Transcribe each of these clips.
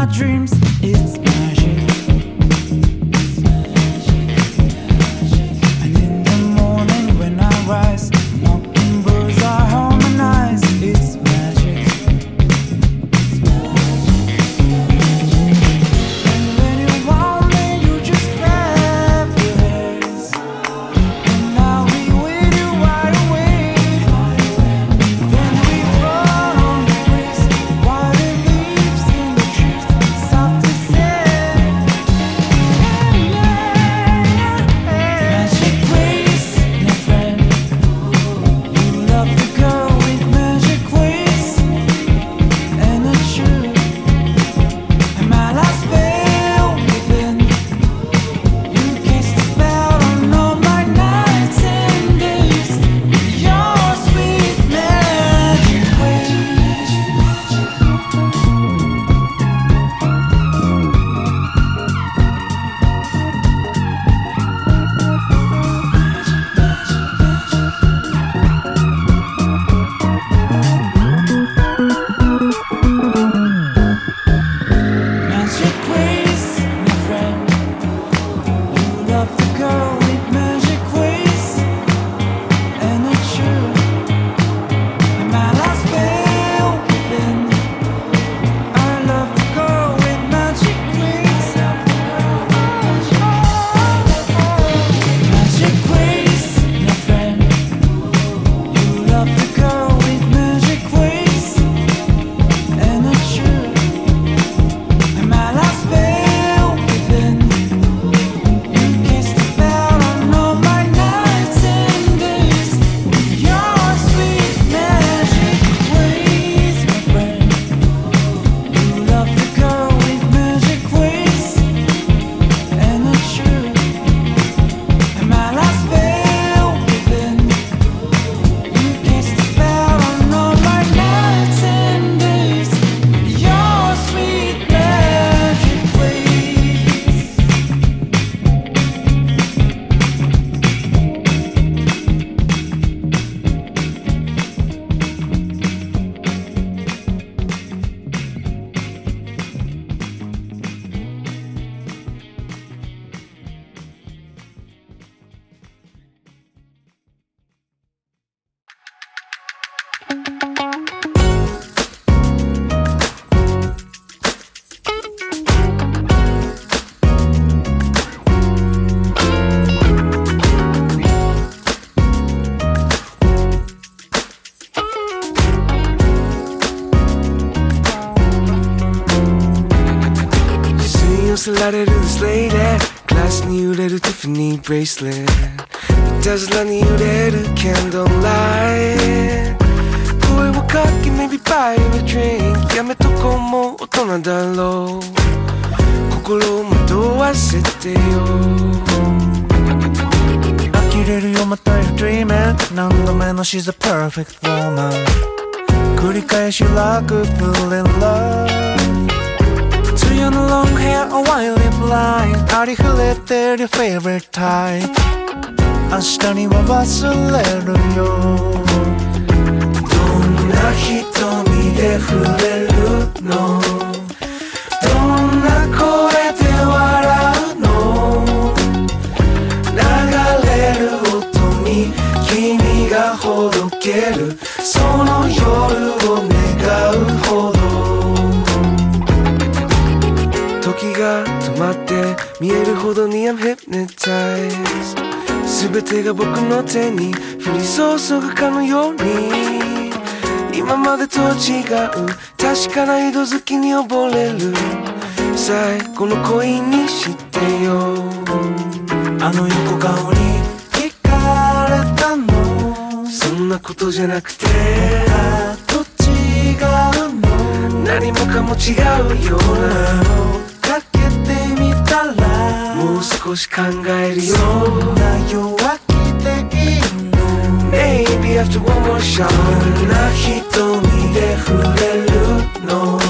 my dreams. It's られる This lady グラスに揺れるティフニーブレイスレットいたずらに揺れるキャンドルライト声をかけ Maybe buy me a drink. やめとこうもう大人だろう心を惑わせてよ呆れるよまた y o u dreaming 何度目の She's a perfect woman. 繰り返し Like feel in love. 冬の long hair a white lip line ありふれてる favorite type. 明日には忘れるよどんな瞳で触れるのどんな声で笑うの流れる音に君がほどけるその夜時が止まって見えるほどに I'm hypnotized 全てが僕の手に降り注ぐかのように。今までと違う確かな色づきに溺れる。最後の恋にしてよ。あの横顔に惹かれたの。そんなことじゃなくて。あと違うの。何もかも違うようなもう少し考えるよ。そんな弱気でいいの。Maybe after one more shot どんな瞳で触れるの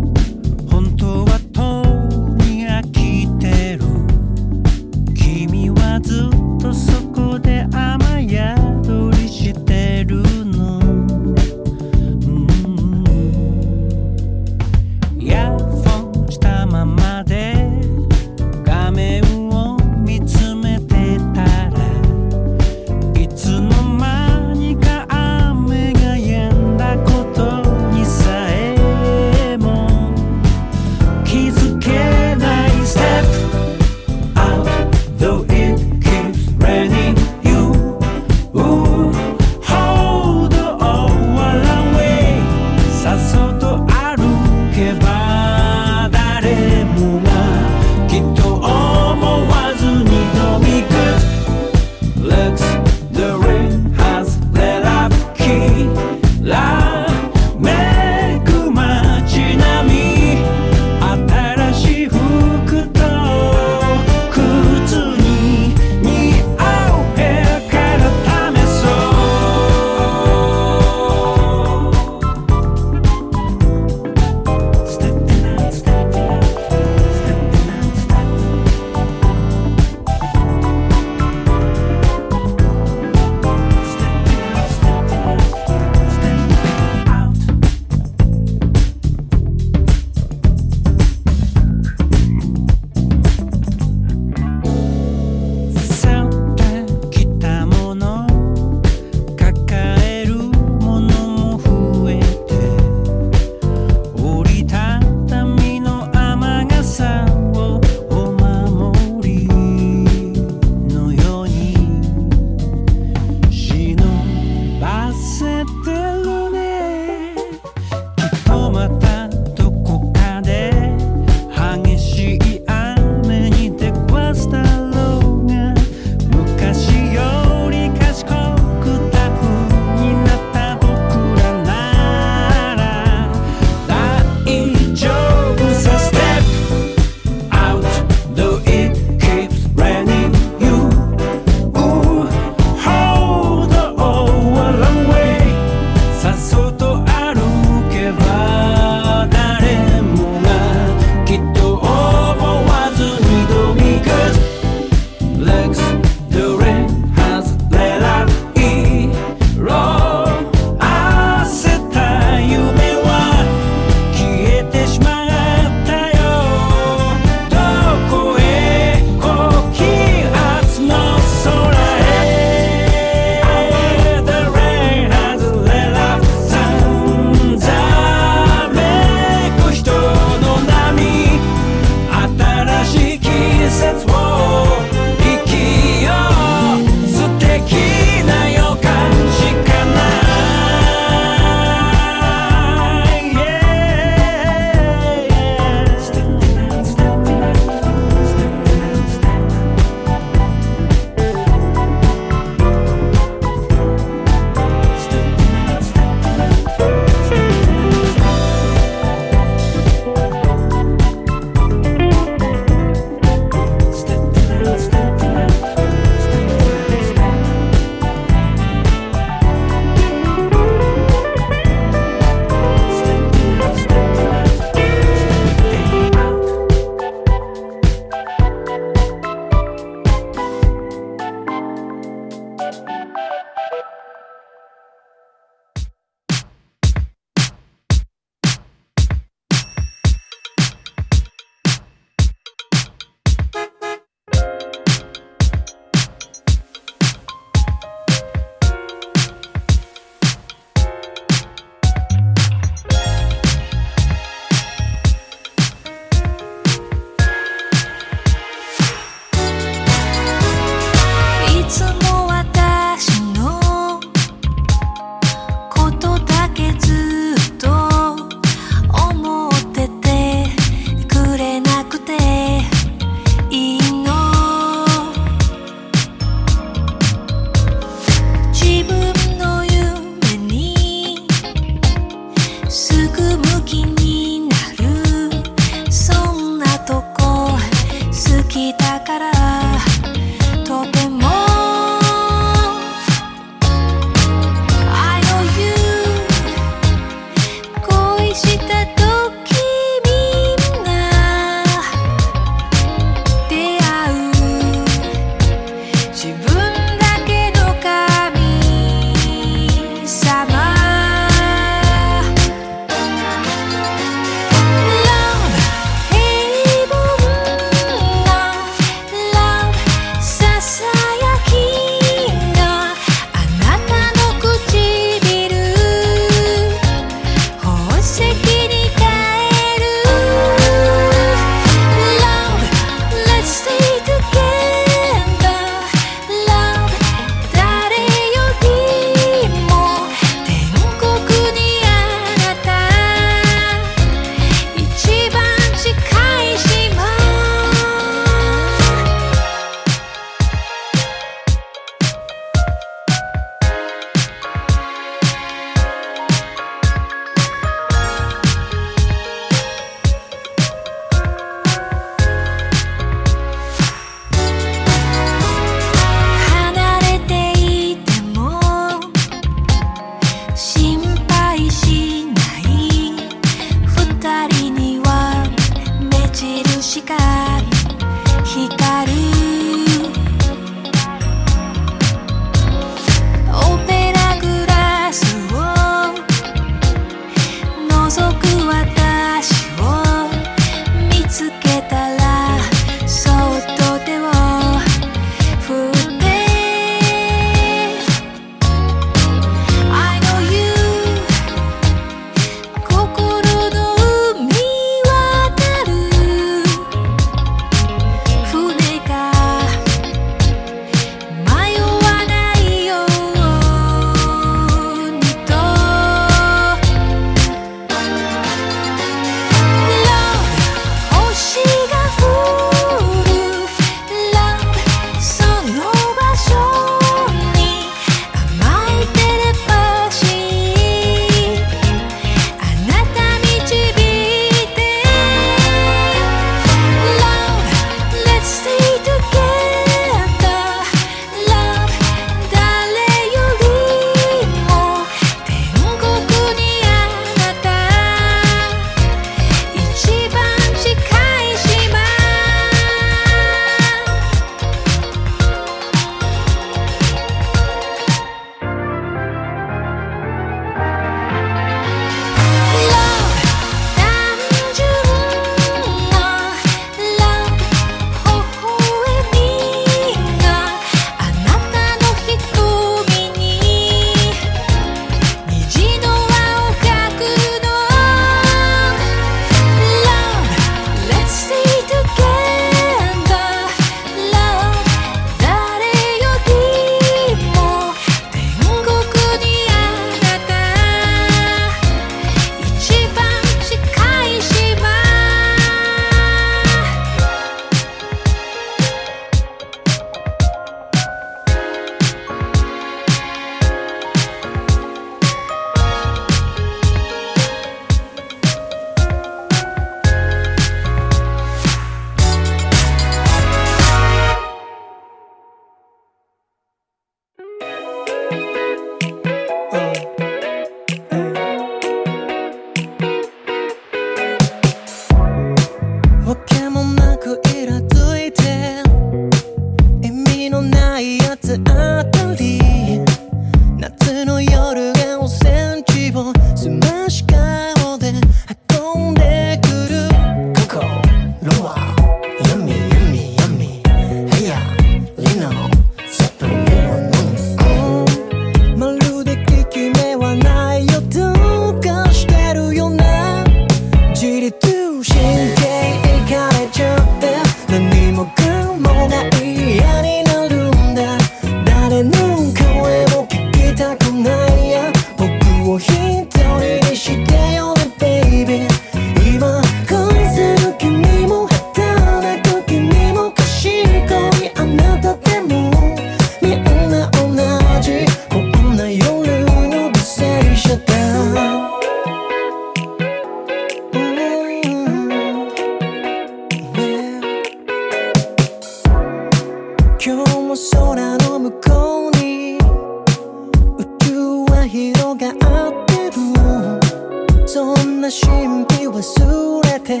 神秘忘れて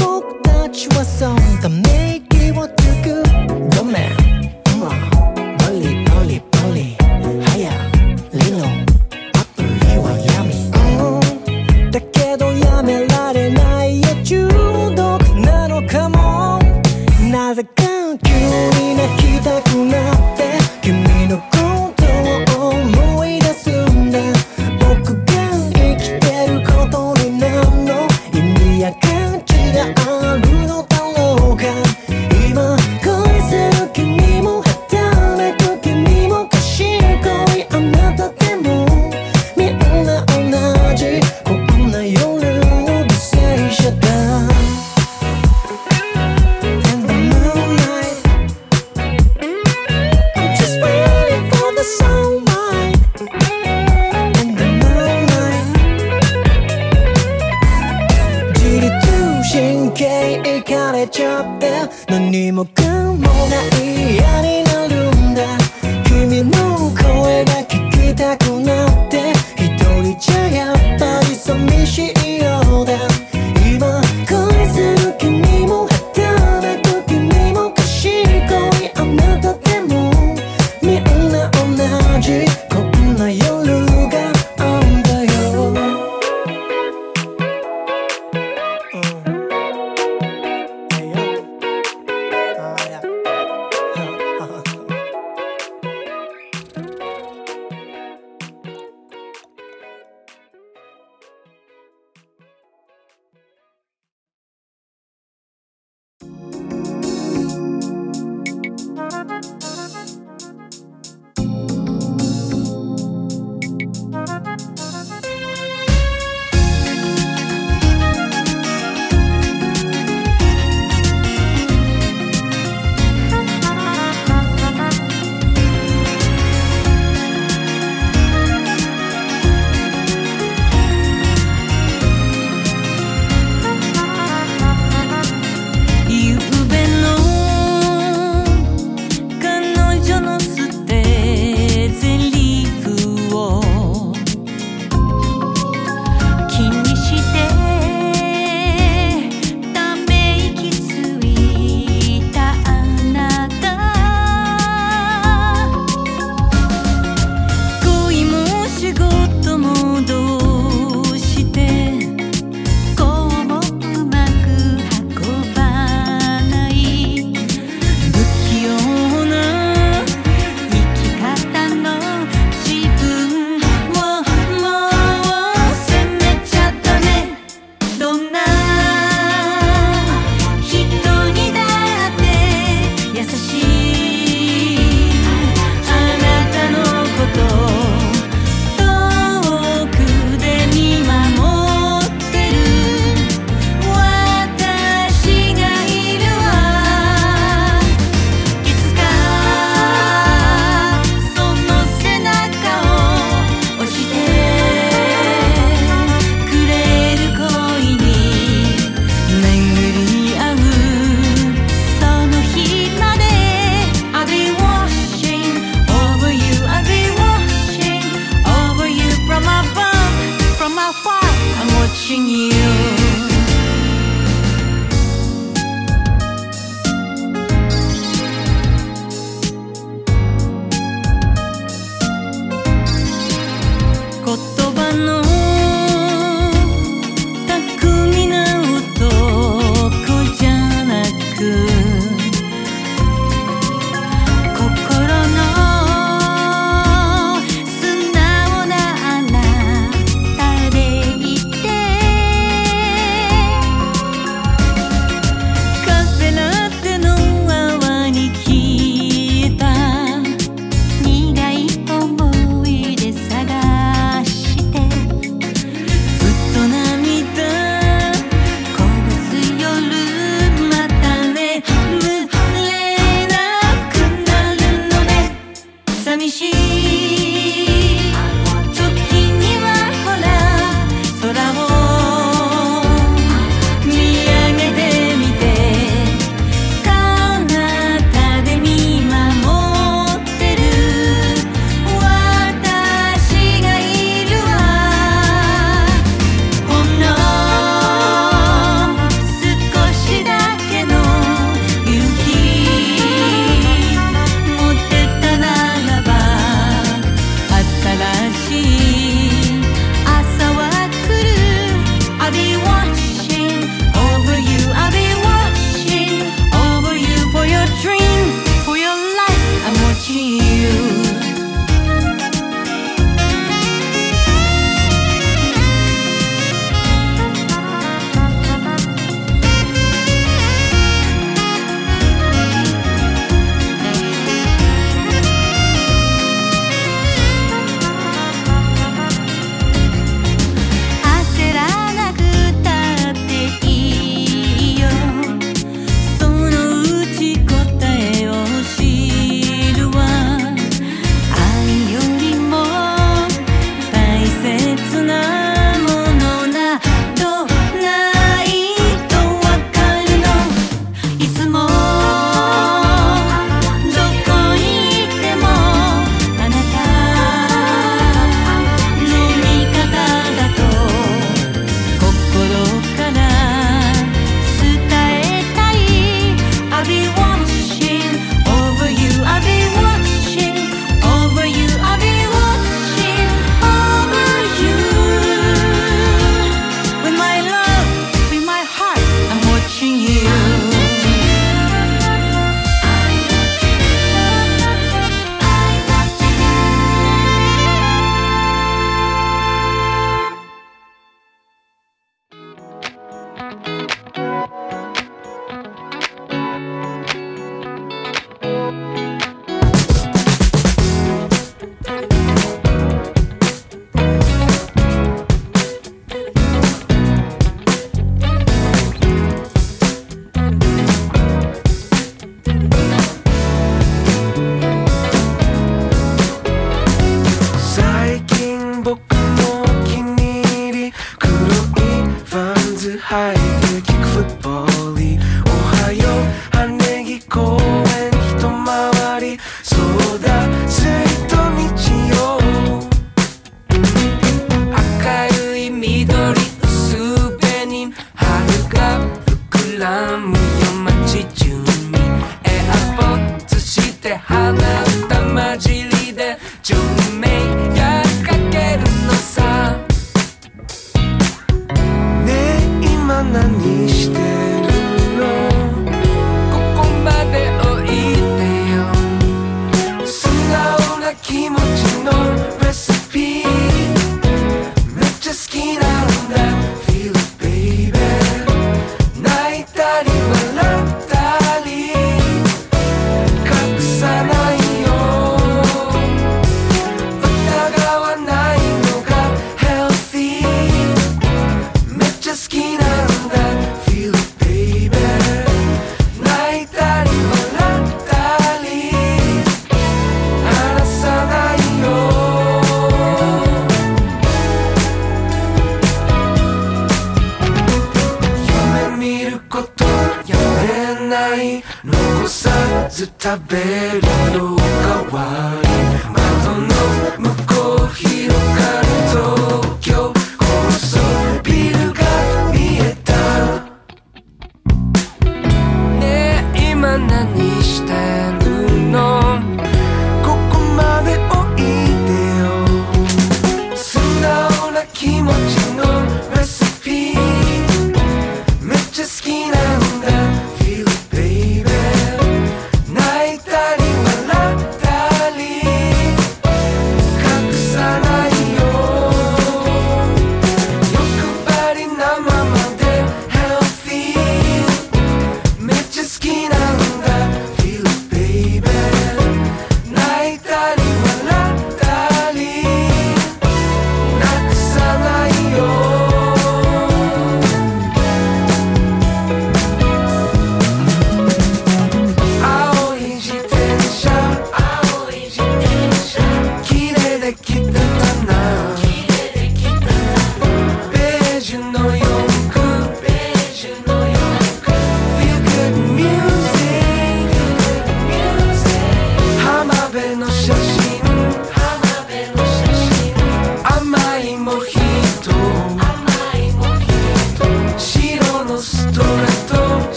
僕たちはそんため息をつく。ごめん。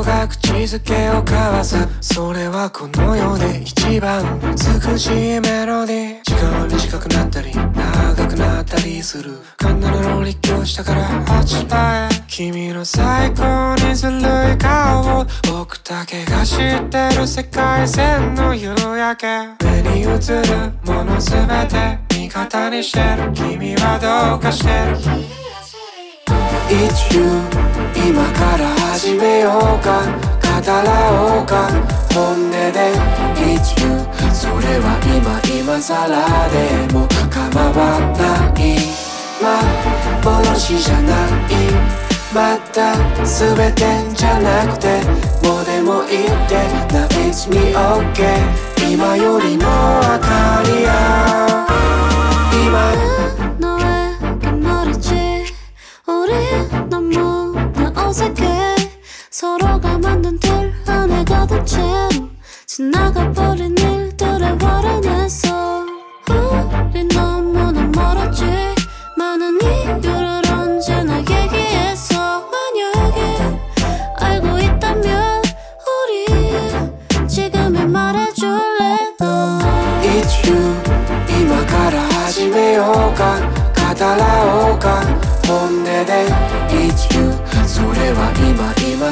が口づけを交わす。それはこの世で一番美しいメロディー。時間は短くなったり長くなったりする。カンナの立教したからあちらへ君の最高にずるい顔を僕だけが知ってる世界線の夕焼け。目に映るものすべて。味方にしてる。君はどうかしてる。It's you. 今から始めようか。語らおうか。本音で It's you それは今今更でも構わない。幻じゃない。また全てじゃなくてもうでもいいって。Now it's me OK 今よりも明かりや今 어색해. 서로가 만든 틀 안에 가득 채로 지나가버린 일들의 화를 냈어 우린 너무나 멀었지. 많은 이유를 언제나 얘기했어 만약에 알고 있다면 우리 지금에 말해줄래 너? It's you 이마 가라. 하지 메요가 가달라. 今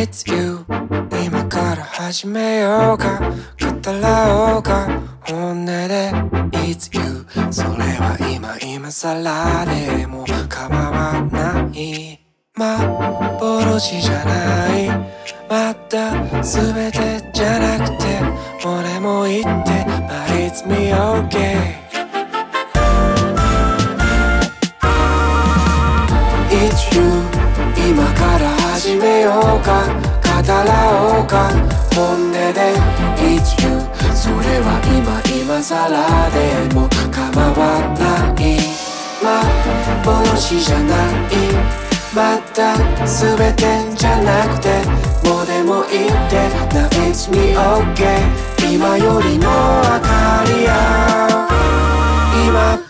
It's you 今から始めようか？語らおうか？本音で It's you それは今今更でも構わない。幻じゃないまた全てじゃなくて俺も言って But it's me okay 始めようか語らおうか本音で It's you それは今今更でも構わない。幻じゃない。また全てじゃなくてもうでもいいって。Now it's me OK 今よりの明かりや今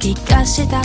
気がした。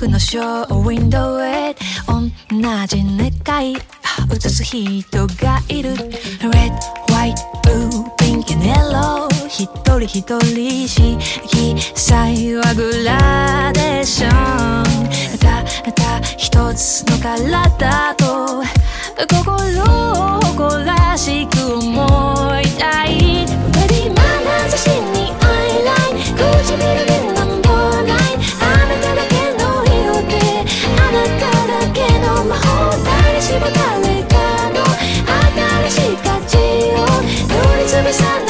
僕のショーウィンドウへ。同じ願い映す人誰かの新しい価値を乗り潰さない